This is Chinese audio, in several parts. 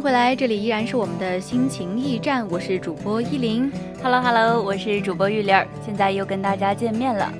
迎回来，这里依然是我们的心情驿站，我是主播依林。Hello Hello，我是主播玉玲儿，现在又跟大家见面了。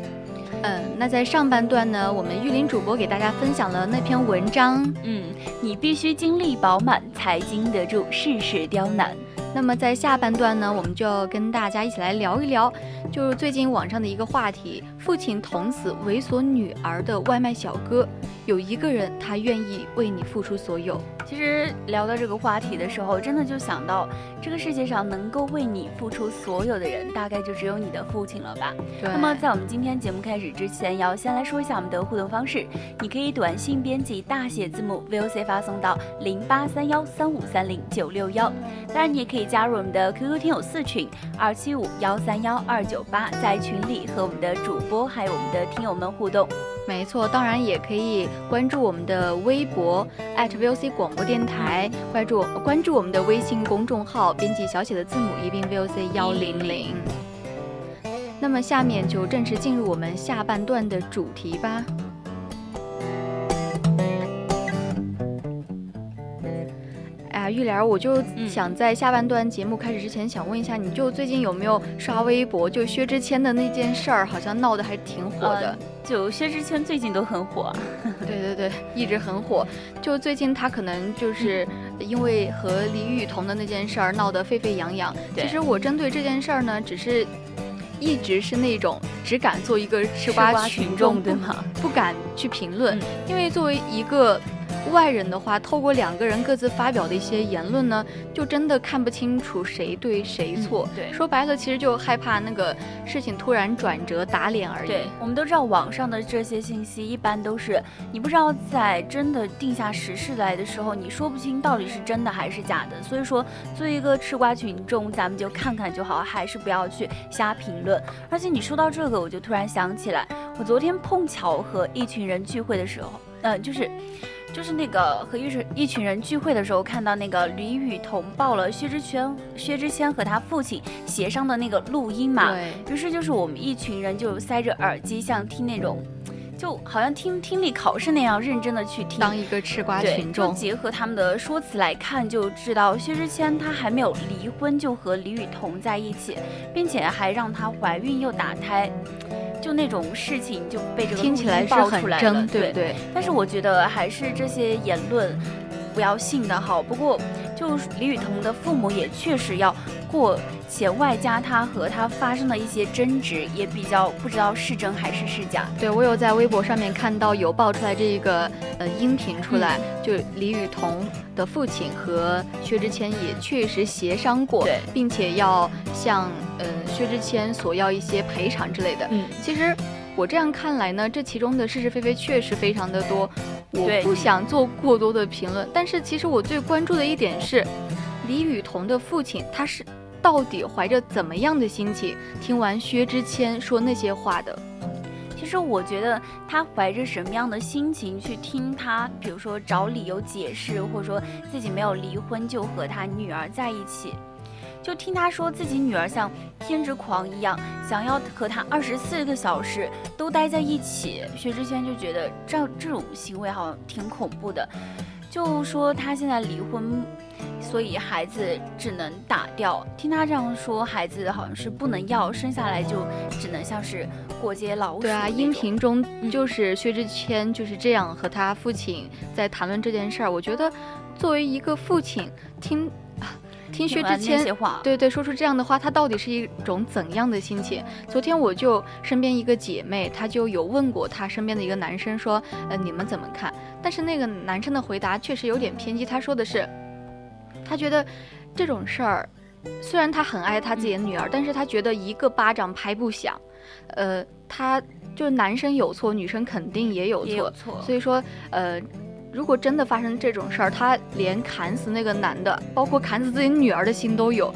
嗯，那在上半段呢，我们玉林主播给大家分享了那篇文章。嗯，你必须精力饱满，才经得住世事刁难。那么在下半段呢，我们就要跟大家一起来聊一聊，就是最近网上的一个话题：父亲捅死猥琐女儿的外卖小哥，有一个人他愿意为你付出所有。其实聊到这个话题的时候，真的就想到这个世界上能够为你付出所有的人，大概就只有你的父亲了吧。那么在我们今天节目开始之前，要先来说一下我们的互动方式。你可以短信编辑大写字母 VOC 发送到零八三幺三五三零九六幺。当然，你也可以加入我们的 QQ 听友四群二七五幺三幺二九八，在群里和我们的主播还有我们的听友们互动。没错，当然也可以关注我们的微博 @VOC 广播电台，关注关注我们的微信公众号，编辑小写的字母一并 VOC 幺零零。那么下面就正式进入我们下半段的主题吧。玉莲，我就想在下半段节目开始之前，想问一下，你就最近有没有刷微博？就薛之谦的那件事儿，好像闹得还挺火的。就薛之谦最近都很火，对对对，一直很火。就最近他可能就是因为和李雨桐的那件事儿闹得沸沸扬扬。其实我针对这件事儿呢，只是一直是那种只敢做一个吃瓜群众，对吗？不敢去评论，因为作为一个。外人的话，透过两个人各自发表的一些言论呢，就真的看不清楚谁对谁错。对，说白了，其实就害怕那个事情突然转折打脸而已。对，我们都知道网上的这些信息一般都是你不知道在真的定下实事来的时候，你说不清到底是真的还是假的。所以说，作为一个吃瓜群众，咱们就看看就好，还是不要去瞎评论。而且你说到这个，我就突然想起来，我昨天碰巧和一群人聚会的时候，嗯，就是。就是那个和一群一群人聚会的时候，看到那个李雨桐爆了薛之谦薛之谦和他父亲协商的那个录音嘛，于是就是我们一群人就塞着耳机，像听那种，就好像听听力考试那样认真的去听。当一个吃瓜群众，结合他们的说辞来看，就知道薛之谦他还没有离婚就和李雨桐在一起，并且还让她怀孕又打胎。就那种事情就被这个听起来是很真，对不对？但是我觉得还是这些言论不要信的好。不过，就李雨桐的父母也确实要过且，外加他和他发生的一些争执，也比较不知道是真还是是假。对我有在微博上面看到有爆出来这一个呃音频出来，就李雨桐的父亲和薛之谦也确实协商过，并且要向。嗯，薛之谦索要一些赔偿之类的。嗯，其实我这样看来呢，这其中的是是非非确实非常的多。我不想做过多的评论，但是其实我最关注的一点是，李雨桐的父亲他是到底怀着怎么样的心情听完薛之谦说那些话的？其实我觉得他怀着什么样的心情去听他，比如说找理由解释，或者说自己没有离婚就和他女儿在一起。就听他说自己女儿像偏执狂一样，想要和他二十四个小时都待在一起。薛之谦就觉得这这种行为好像挺恐怖的，就说他现在离婚，所以孩子只能打掉。听他这样说，孩子好像是不能要，生下来就只能像是过街老鼠。对啊，音频中就是薛之谦就是这样和他父亲在谈论这件事儿。我觉得。作为一个父亲，听听薛之谦对对说出这样的话，他到底是一种怎样的心情？昨天我就身边一个姐妹，她就有问过她身边的一个男生说，呃，你们怎么看？但是那个男生的回答确实有点偏激，他说的是，他觉得这种事儿，虽然他很爱他自己的女儿，但是他觉得一个巴掌拍不响，呃，他。就是男生有错，女生肯定也有错，所以说，呃，如果真的发生这种事儿，他连砍死那个男的，包括砍死自己女儿的心都有，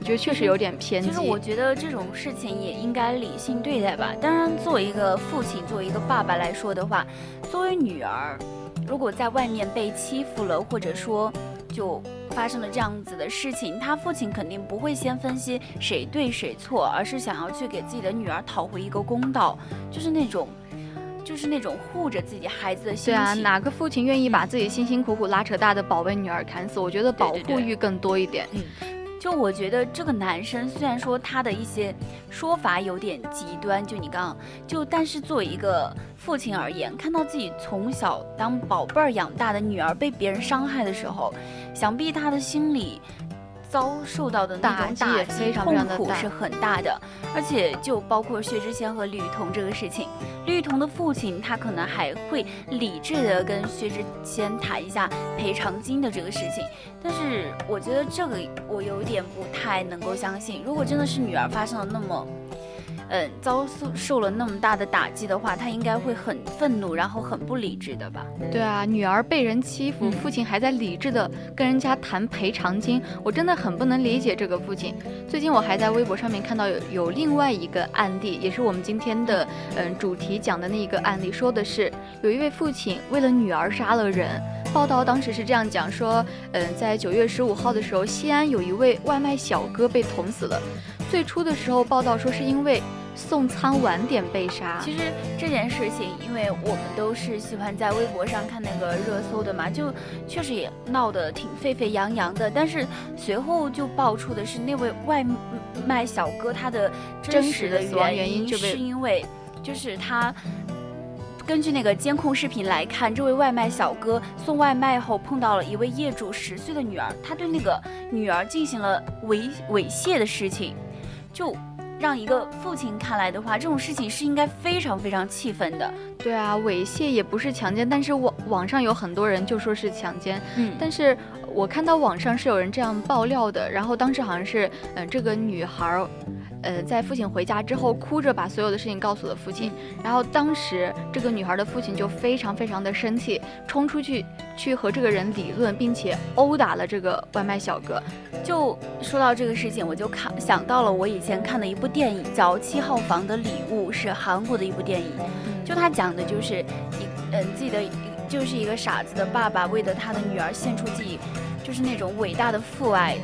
我觉得确实有点偏激。其实我觉得这种事情也应该理性对待吧。当然，作为一个父亲，作为一个爸爸来说的话，作为女儿，如果在外面被欺负了，或者说就。发生了这样子的事情，他父亲肯定不会先分析谁对谁错，而是想要去给自己的女儿讨回一个公道，就是那种，就是那种护着自己孩子的心情。对啊，哪个父亲愿意把自己辛辛苦苦拉扯大的宝贝女儿砍死？我觉得保护欲更多一点。嗯。就我觉得这个男生虽然说他的一些说法有点极端，就你刚刚就，但是作为一个父亲而言，看到自己从小当宝贝儿养大的女儿被别人伤害的时候，想必他的心里。遭受到的那种打击、痛苦是很大的，而且就包括薛之谦和李雨桐这个事情。李雨桐的父亲他可能还会理智的跟薛之谦谈一下赔偿金的这个事情，但是我觉得这个我有点不太能够相信。如果真的是女儿发生了那么。嗯，遭受受了那么大的打击的话，他应该会很愤怒，然后很不理智的吧？对啊，女儿被人欺负，父亲还在理智的跟人家谈赔偿金，我真的很不能理解这个父亲。最近我还在微博上面看到有有另外一个案例，也是我们今天的嗯主题讲的那一个案例，说的是有一位父亲为了女儿杀了人。报道当时是这样讲说，嗯，在九月十五号的时候，西安有一位外卖小哥被捅死了。最初的时候，报道说是因为送餐晚点被杀。其实这件事情，因为我们都是喜欢在微博上看那个热搜的嘛，就确实也闹得挺沸沸扬扬的。但是随后就爆出的是那位外卖小哥他的真实的原原因就是因为，就是他根据那个监控视频来看，这位外卖小哥送外卖后碰到了一位业主十岁的女儿，他对那个女儿进行了猥猥亵的事情。就让一个父亲看来的话，这种事情是应该非常非常气愤的。对啊，猥亵也不是强奸，但是网网上有很多人就说是强奸。嗯，但是我看到网上是有人这样爆料的，然后当时好像是，嗯，这个女孩。呃，在父亲回家之后，哭着把所有的事情告诉了父亲。然后当时这个女孩的父亲就非常非常的生气，冲出去去和这个人理论，并且殴打了这个外卖小哥。就说到这个事情，我就看想到了我以前看的一部电影，叫《七号房的礼物》，是韩国的一部电影。就他讲的就是一嗯自己的就是一个傻子的爸爸，为了他的女儿献出自己就是那种伟大的父爱。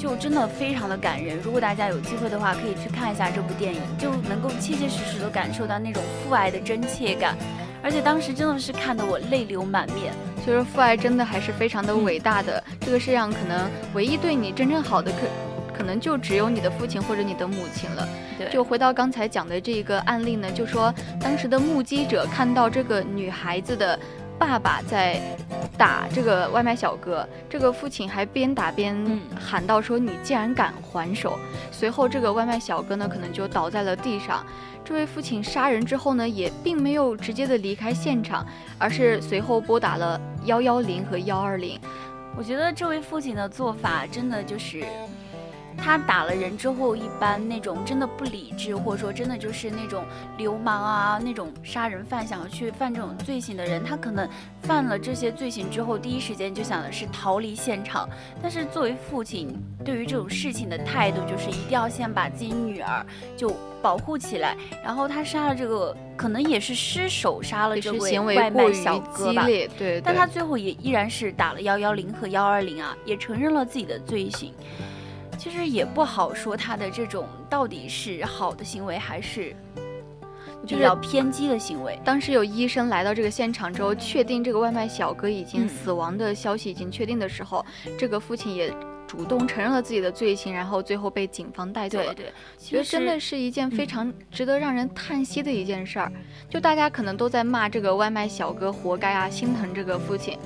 就真的非常的感人，如果大家有机会的话，可以去看一下这部电影，就能够切切实实的感受到那种父爱的真切感，而且当时真的是看得我泪流满面。所以说父爱真的还是非常的伟大的，这个世上可能唯一对你真正好的，可可能就只有你的父亲或者你的母亲了。对，就回到刚才讲的这个案例呢，就说当时的目击者看到这个女孩子的。爸爸在打这个外卖小哥，这个父亲还边打边喊道：“说你竟然敢还手！”随后，这个外卖小哥呢，可能就倒在了地上。这位父亲杀人之后呢，也并没有直接的离开现场，而是随后拨打了幺幺零和幺二零。我觉得这位父亲的做法真的就是。他打了人之后，一般那种真的不理智，或者说真的就是那种流氓啊，那种杀人犯想要去犯这种罪行的人，他可能犯了这些罪行之后，第一时间就想的是逃离现场。但是作为父亲，对于这种事情的态度就是一定要先把自己女儿就保护起来。然后他杀了这个，可能也是失手杀了这位外卖小哥吧。对，但他最后也依然是打了幺幺零和幺二零啊，也承认了自己的罪行。其实也不好说他的这种到底是好的行为还是比较偏激的行为。当时有医生来到这个现场之后，确定这个外卖小哥已经死亡的消息已经确定的时候，这个父亲也主动承认了自己的罪行，然后最后被警方带走了。对对，觉得真的是一件非常值得让人叹息的一件事儿。就大家可能都在骂这个外卖小哥活该啊，心疼这个父亲，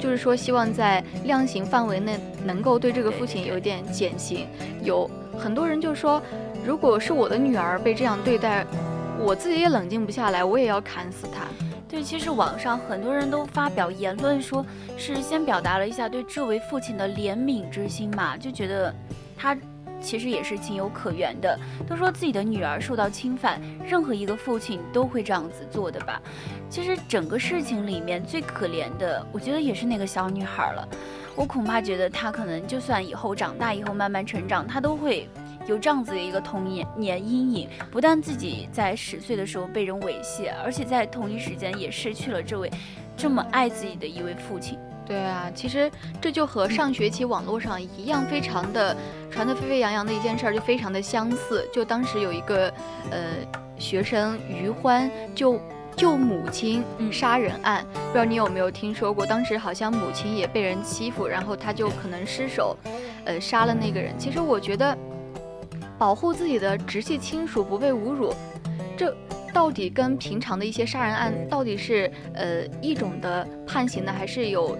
就是说希望在量刑范围内能够对这个父亲有点减刑。有很多人就说，如果是我的女儿被这样对待，我自己也冷静不下来，我也要砍死他。对，其实网上很多人都发表言论，说是先表达了一下对这位父亲的怜悯之心嘛，就觉得他其实也是情有可原的。都说自己的女儿受到侵犯，任何一个父亲都会这样子做的吧。其实整个事情里面最可怜的，我觉得也是那个小女孩了。我恐怕觉得她可能就算以后长大以后慢慢成长，她都会。有这样子的一个童年年阴影，不但自己在十岁的时候被人猥亵，而且在同一时间也失去了这位这么爱自己的一位父亲。对啊，其实这就和上学期网络上一样，非常的传得沸沸扬扬的一件事儿，就非常的相似。就当时有一个呃学生于欢救救母亲杀人案，不知道你有没有听说过？当时好像母亲也被人欺负，然后他就可能失手，呃杀了那个人。其实我觉得。保护自己的直系亲属不被侮辱，这到底跟平常的一些杀人案到底是呃一种的判刑呢，还是有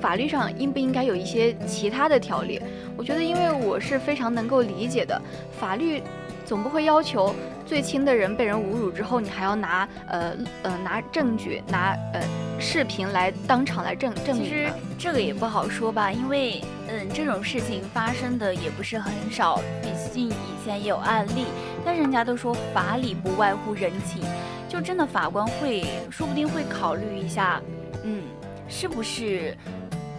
法律上应不应该有一些其他的条例？我觉得，因为我是非常能够理解的，法律总不会要求最亲的人被人侮辱之后，你还要拿呃呃拿证据拿呃视频来当场来证证明。其实这个也不好说吧，因为。嗯，这种事情发生的也不是很少，毕竟以前也有案例。但人家都说法理不外乎人情，就真的法官会说不定会考虑一下，嗯，是不是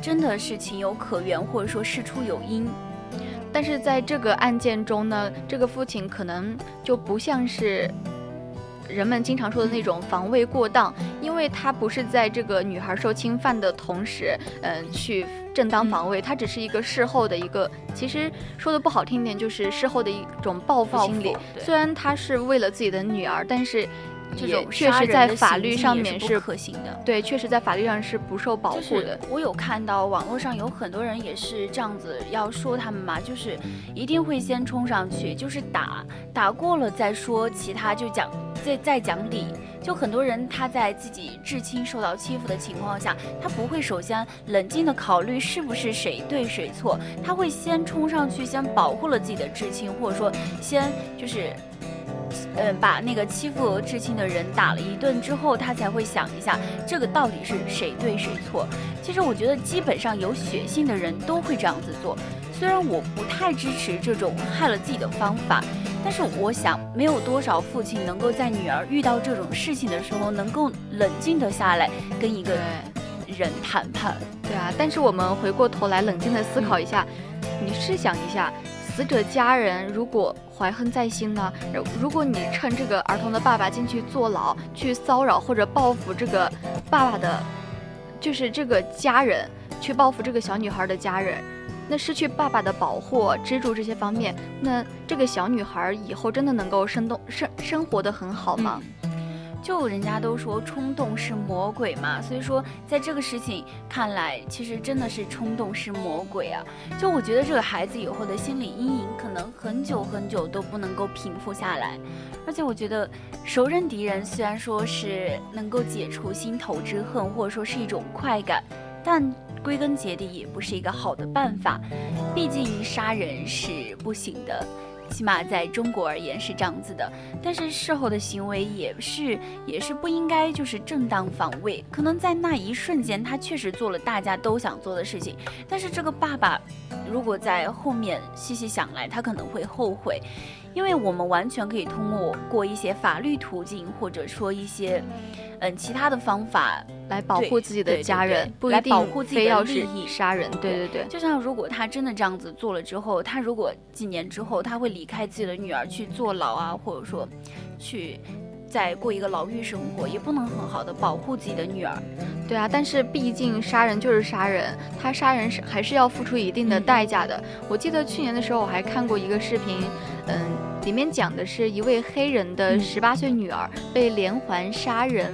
真的是情有可原，或者说事出有因。但是在这个案件中呢，这个父亲可能就不像是。人们经常说的那种防卫过当，因为他不是在这个女孩受侵犯的同时，嗯，去正当防卫，他只是一个事后的一个，其实说的不好听点，就是事后的一种报复心理。虽然他是为了自己的女儿，但是。这种确实在法律上面是不可行的，对，确实在法律上是不受保护的。我有看到网络上有很多人也是这样子要说他们嘛，就是一定会先冲上去，就是打打过了再说其他，就讲再再讲理。就很多人他在自己至亲受到欺负的情况下，他不会首先冷静的考虑是不是谁对谁错，他会先冲上去先保护了自己的至亲，或者说先就是。嗯，把那个欺负至亲的人打了一顿之后，他才会想一下，这个到底是谁对谁错。其实我觉得，基本上有血性的人都会这样子做。虽然我不太支持这种害了自己的方法，但是我想，没有多少父亲能够在女儿遇到这种事情的时候，能够冷静的下来跟一个人谈判。对啊，但是我们回过头来冷静的思考一下，你试想一下。死者家人如果怀恨在心呢？如果你趁这个儿童的爸爸进去坐牢，去骚扰或者报复这个爸爸的，就是这个家人，去报复这个小女孩的家人，那失去爸爸的保护、支柱这些方面，那这个小女孩以后真的能够生动生生活的很好吗？就人家都说冲动是魔鬼嘛，所以说在这个事情看来，其实真的是冲动是魔鬼啊。就我觉得这个孩子以后的心理阴影可能很久很久都不能够平复下来。而且我觉得熟人敌人虽然说是能够解除心头之恨，或者说是一种快感，但归根结底也不是一个好的办法。毕竟杀人是不行的。起码在中国而言是这样子的，但是事后的行为也是也是不应该就是正当防卫。可能在那一瞬间，他确实做了大家都想做的事情，但是这个爸爸如果在后面细细想来，他可能会后悔。因为我们完全可以通过过一些法律途径，或者说一些，嗯，其他的方法来保护自己的家人，不来保护自己的利益。杀人，对对对。就像如果他真的这样子做了之后，他如果几年之后他会离开自己的女儿去坐牢啊，或者说去。再过一个牢狱生活，也不能很好的保护自己的女儿。对啊，但是毕竟杀人就是杀人，他杀人是还是要付出一定的代价的。我记得去年的时候，我还看过一个视频，嗯，里面讲的是一位黑人的十八岁女儿被连环杀人。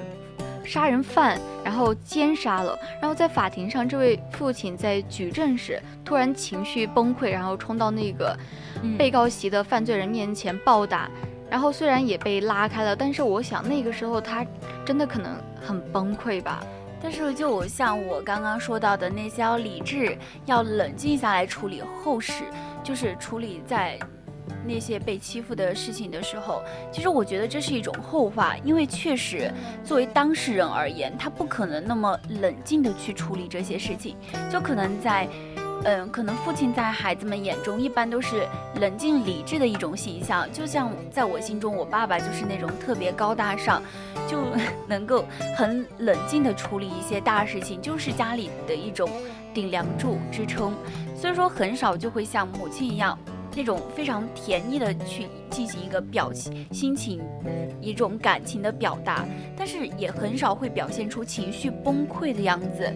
杀人犯，然后奸杀了。然后在法庭上，这位父亲在举证时突然情绪崩溃，然后冲到那个被告席的犯罪人面前暴打。然后虽然也被拉开了，但是我想那个时候他真的可能很崩溃吧。但是就我像我刚刚说到的那些，要理智，要冷静下来处理后事，就是处理在。那些被欺负的事情的时候，其实我觉得这是一种后话，因为确实作为当事人而言，他不可能那么冷静的去处理这些事情，就可能在，嗯，可能父亲在孩子们眼中一般都是冷静理智的一种形象，就像在我心中，我爸爸就是那种特别高大上，就 能够很冷静的处理一些大事情，就是家里的一种顶梁柱支撑，所以说很少就会像母亲一样。那种非常甜蜜的去进行一个表情、心情、一种感情的表达，但是也很少会表现出情绪崩溃的样子。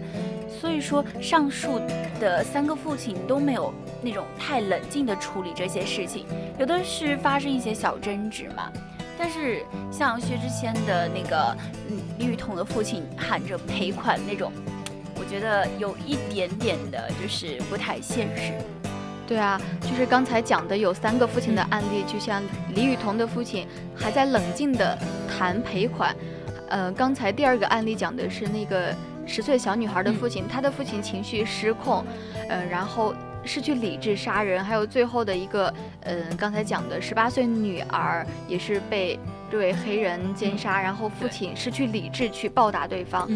所以说，上述的三个父亲都没有那种太冷静的处理这些事情，有的是发生一些小争执嘛。但是像薛之谦的那个嗯李雨桐的父亲喊着赔款那种，我觉得有一点点的就是不太现实。对啊，就是刚才讲的有三个父亲的案例，就像李雨桐的父亲还在冷静的谈赔款，呃，刚才第二个案例讲的是那个十岁小女孩的父亲，他的父亲情绪失控，呃，然后失去理智杀人，还有最后的一个，嗯，刚才讲的十八岁女儿也是被这位黑人奸杀，然后父亲失去理智去暴打对方，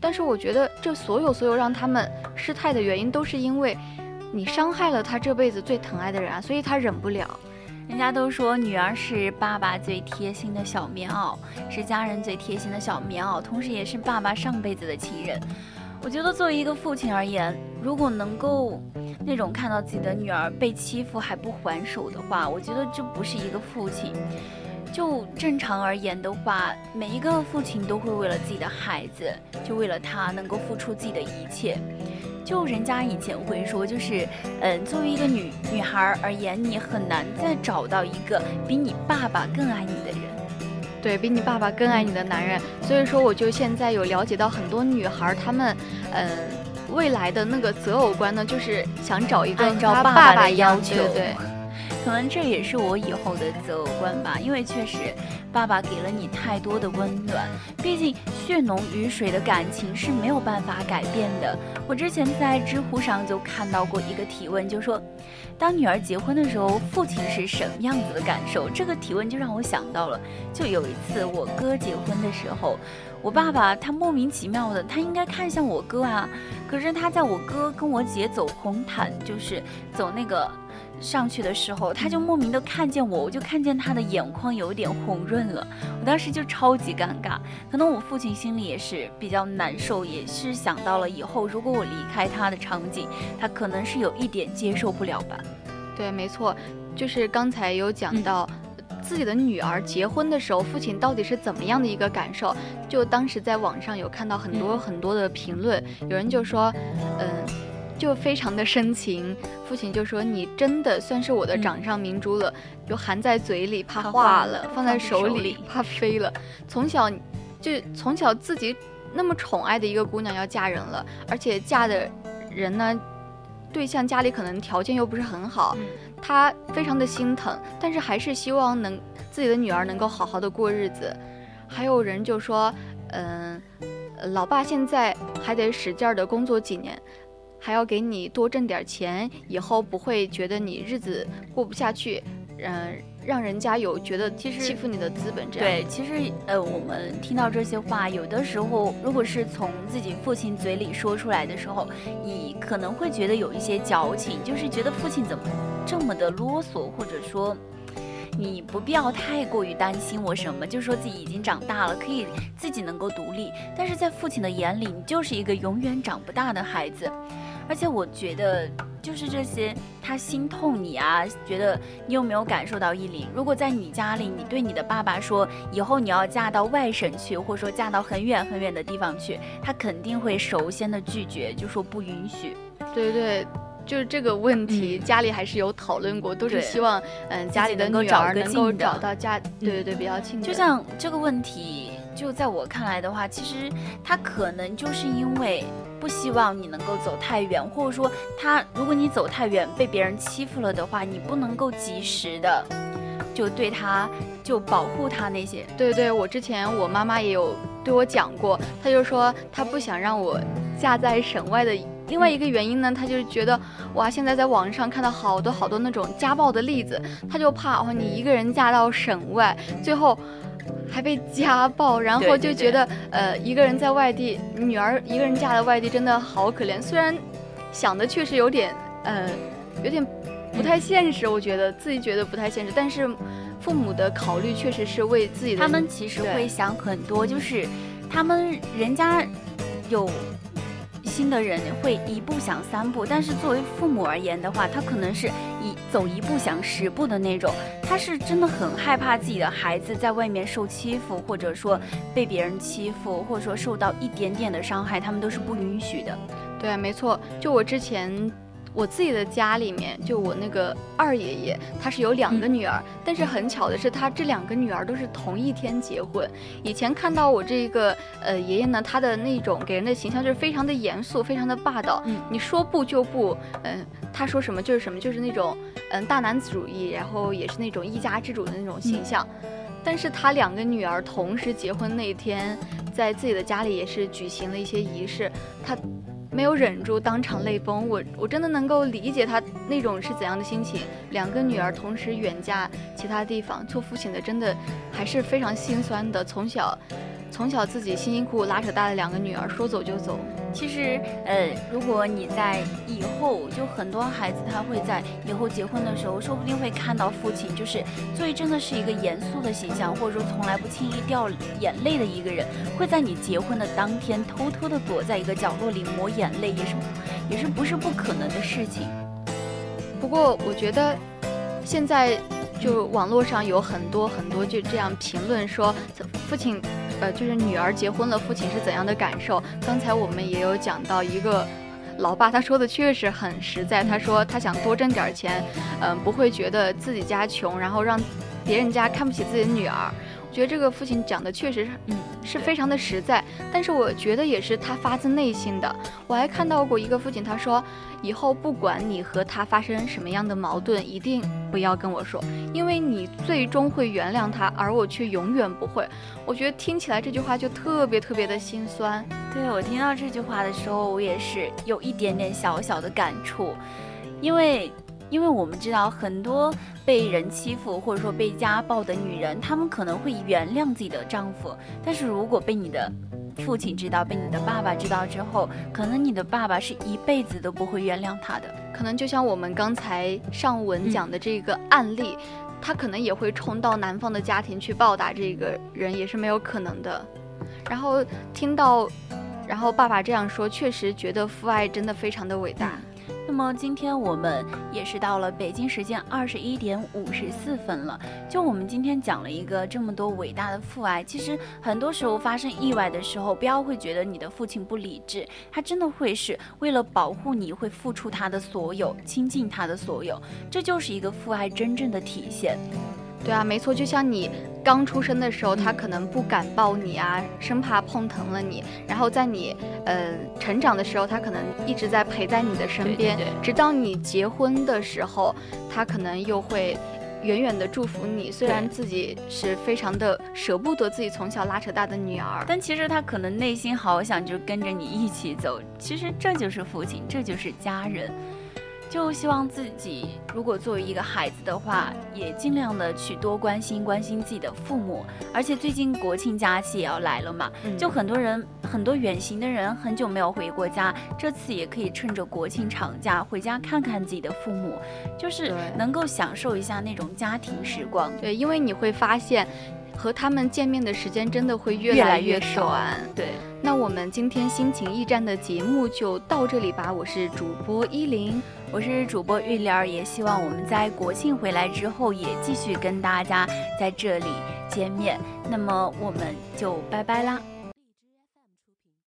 但是我觉得这所有所有让他们失态的原因都是因为。你伤害了他这辈子最疼爱的人啊，所以他忍不了。人家都说女儿是爸爸最贴心的小棉袄，是家人最贴心的小棉袄，同时也是爸爸上辈子的情人。我觉得作为一个父亲而言，如果能够那种看到自己的女儿被欺负还不还手的话，我觉得这不是一个父亲。就正常而言的话，每一个父亲都会为了自己的孩子，就为了他能够付出自己的一切。就人家以前会说，就是，嗯，作为一个女女孩而言，你很难再找到一个比你爸爸更爱你的人，对比你爸爸更爱你的男人。所以说，我就现在有了解到很多女孩，她们，嗯，未来的那个择偶观呢，就是想找一个按照爸爸的要求，对。可能这也是我以后的择偶观吧，因为确实，爸爸给了你太多的温暖，毕竟血浓于水的感情是没有办法改变的。我之前在知乎上就看到过一个提问，就说，当女儿结婚的时候，父亲是什么样子的感受？这个提问就让我想到了，就有一次我哥结婚的时候，我爸爸他莫名其妙的，他应该看向我哥啊，可是他在我哥跟我姐走红毯，就是走那个。上去的时候，他就莫名的看见我，我就看见他的眼眶有点红润了。我当时就超级尴尬，可能我父亲心里也是比较难受，也是想到了以后如果我离开他的场景，他可能是有一点接受不了吧。对，没错，就是刚才有讲到自己的女儿结婚的时候，父亲到底是怎么样的一个感受？就当时在网上有看到很多很多的评论，有人就说，嗯。就非常的深情，父亲就说：“你真的算是我的掌上明珠了，就含在嘴里怕化了，放在手里怕飞了。从小就从小自己那么宠爱的一个姑娘要嫁人了，而且嫁的人呢，对象家里可能条件又不是很好，他非常的心疼，但是还是希望能自己的女儿能够好好的过日子。还有人就说，嗯，老爸现在还得使劲儿的工作几年。”还要给你多挣点钱，以后不会觉得你日子过不下去，嗯，让人家有觉得其实欺负你的资本。这样对，其实呃，我们听到这些话，有的时候如果是从自己父亲嘴里说出来的时候，你可能会觉得有一些矫情，就是觉得父亲怎么这么的啰嗦，或者说你不必要太过于担心我什么，就说自己已经长大了，可以自己能够独立。但是在父亲的眼里，你就是一个永远长不大的孩子。而且我觉得，就是这些，他心痛你啊，觉得你有没有感受到依林？如果在你家里，你对你的爸爸说，以后你要嫁到外省去，或者说嫁到很远很远的地方去，他肯定会首先的拒绝，就说不允许。对对，就是这个问题，家里还是有讨论过，都是希望，嗯，家里的女儿能够找到家，对对对，比较亲。就像这个问题。就在我看来的话，其实他可能就是因为不希望你能够走太远，或者说他如果你走太远被别人欺负了的话，你不能够及时的就对他就保护他那些。对对，我之前我妈妈也有对我讲过，她就说她不想让我嫁在省外的。另外一个原因呢，她就是觉得哇，现在在网上看到好多好多那种家暴的例子，她就怕哦，你一个人嫁到省外，最后。还被家暴，然后就觉得，呃，一个人在外地，女儿一个人嫁到外地，真的好可怜。虽然想的确实有点，呃，有点不太现实，我觉得自己觉得不太现实，但是父母的考虑确实是为自己的。他们其实会想很多，就是他们人家有。新的人会一步想三步，但是作为父母而言的话，他可能是一走一步想十步的那种。他是真的很害怕自己的孩子在外面受欺负，或者说被别人欺负，或者说受到一点点的伤害，他们都是不允许的。对，没错。就我之前。我自己的家里面，就我那个二爷爷，他是有两个女儿，但是很巧的是，他这两个女儿都是同一天结婚。以前看到我这个呃爷爷呢，他的那种给人的形象就是非常的严肃，非常的霸道。嗯，你说不就不，嗯，他说什么就是什么，就是那种嗯大男子主义，然后也是那种一家之主的那种形象。但是他两个女儿同时结婚那天，在自己的家里也是举行了一些仪式，他。没有忍住当场泪崩，我我真的能够理解他那种是怎样的心情。两个女儿同时远嫁其他地方，做父亲的真的还是非常心酸的。从小。从小自己辛辛苦苦拉扯大的两个女儿说走就走。其实，呃，如果你在以后，就很多孩子他会在以后结婚的时候，说不定会看到父亲就是最真的是一个严肃的形象，或者说从来不轻易掉眼泪的一个人，会在你结婚的当天偷偷的躲在一个角落里抹眼泪，也是也是不是不可能的事情。不过我觉得现在就网络上有很多很多就这样评论说父亲。呃，就是女儿结婚了，父亲是怎样的感受？刚才我们也有讲到一个老爸，他说的确实很实在。他说他想多挣点钱，嗯，不会觉得自己家穷，然后让别人家看不起自己的女儿。我觉得这个父亲讲的确实是，嗯，是非常的实在。但是我觉得也是他发自内心的。我还看到过一个父亲，他说。以后不管你和他发生什么样的矛盾，一定不要跟我说，因为你最终会原谅他，而我却永远不会。我觉得听起来这句话就特别特别的心酸。对我听到这句话的时候，我也是有一点点小小的感触，因为，因为我们知道很多被人欺负或者说被家暴的女人，她们可能会原谅自己的丈夫，但是如果被你的。父亲知道，被你的爸爸知道之后，可能你的爸爸是一辈子都不会原谅他的。可能就像我们刚才上文讲的这个案例，他可能也会冲到男方的家庭去报答这个人，也是没有可能的。然后听到，然后爸爸这样说，确实觉得父爱真的非常的伟大。那么今天我们也是到了北京时间二十一点五十四分了。就我们今天讲了一个这么多伟大的父爱，其实很多时候发生意外的时候，不要会觉得你的父亲不理智，他真的会是为了保护你会付出他的所有，倾尽他的所有，这就是一个父爱真正的体现。对啊，没错，就像你刚出生的时候，他可能不敢抱你啊，生怕碰疼了你。然后在你呃成长的时候，他可能一直在陪在你的身边，直到你结婚的时候，他可能又会远远的祝福你。虽然自己是非常的舍不得自己从小拉扯大的女儿，但其实他可能内心好想就跟着你一起走。其实这就是父亲，这就是家人。就希望自己，如果作为一个孩子的话，也尽量的去多关心关心自己的父母。而且最近国庆假期也要来了嘛，就很多人很多远行的人很久没有回过家，这次也可以趁着国庆长假回家看看自己的父母，就是能够享受一下那种家庭时光。对，因为你会发现。和他们见面的时间真的会越来越短。对，那我们今天心情驿站的节目就到这里吧。我是主播依林，我是主播玉莲儿，也希望我们在国庆回来之后也继续跟大家在这里见面。那么我们就拜拜啦。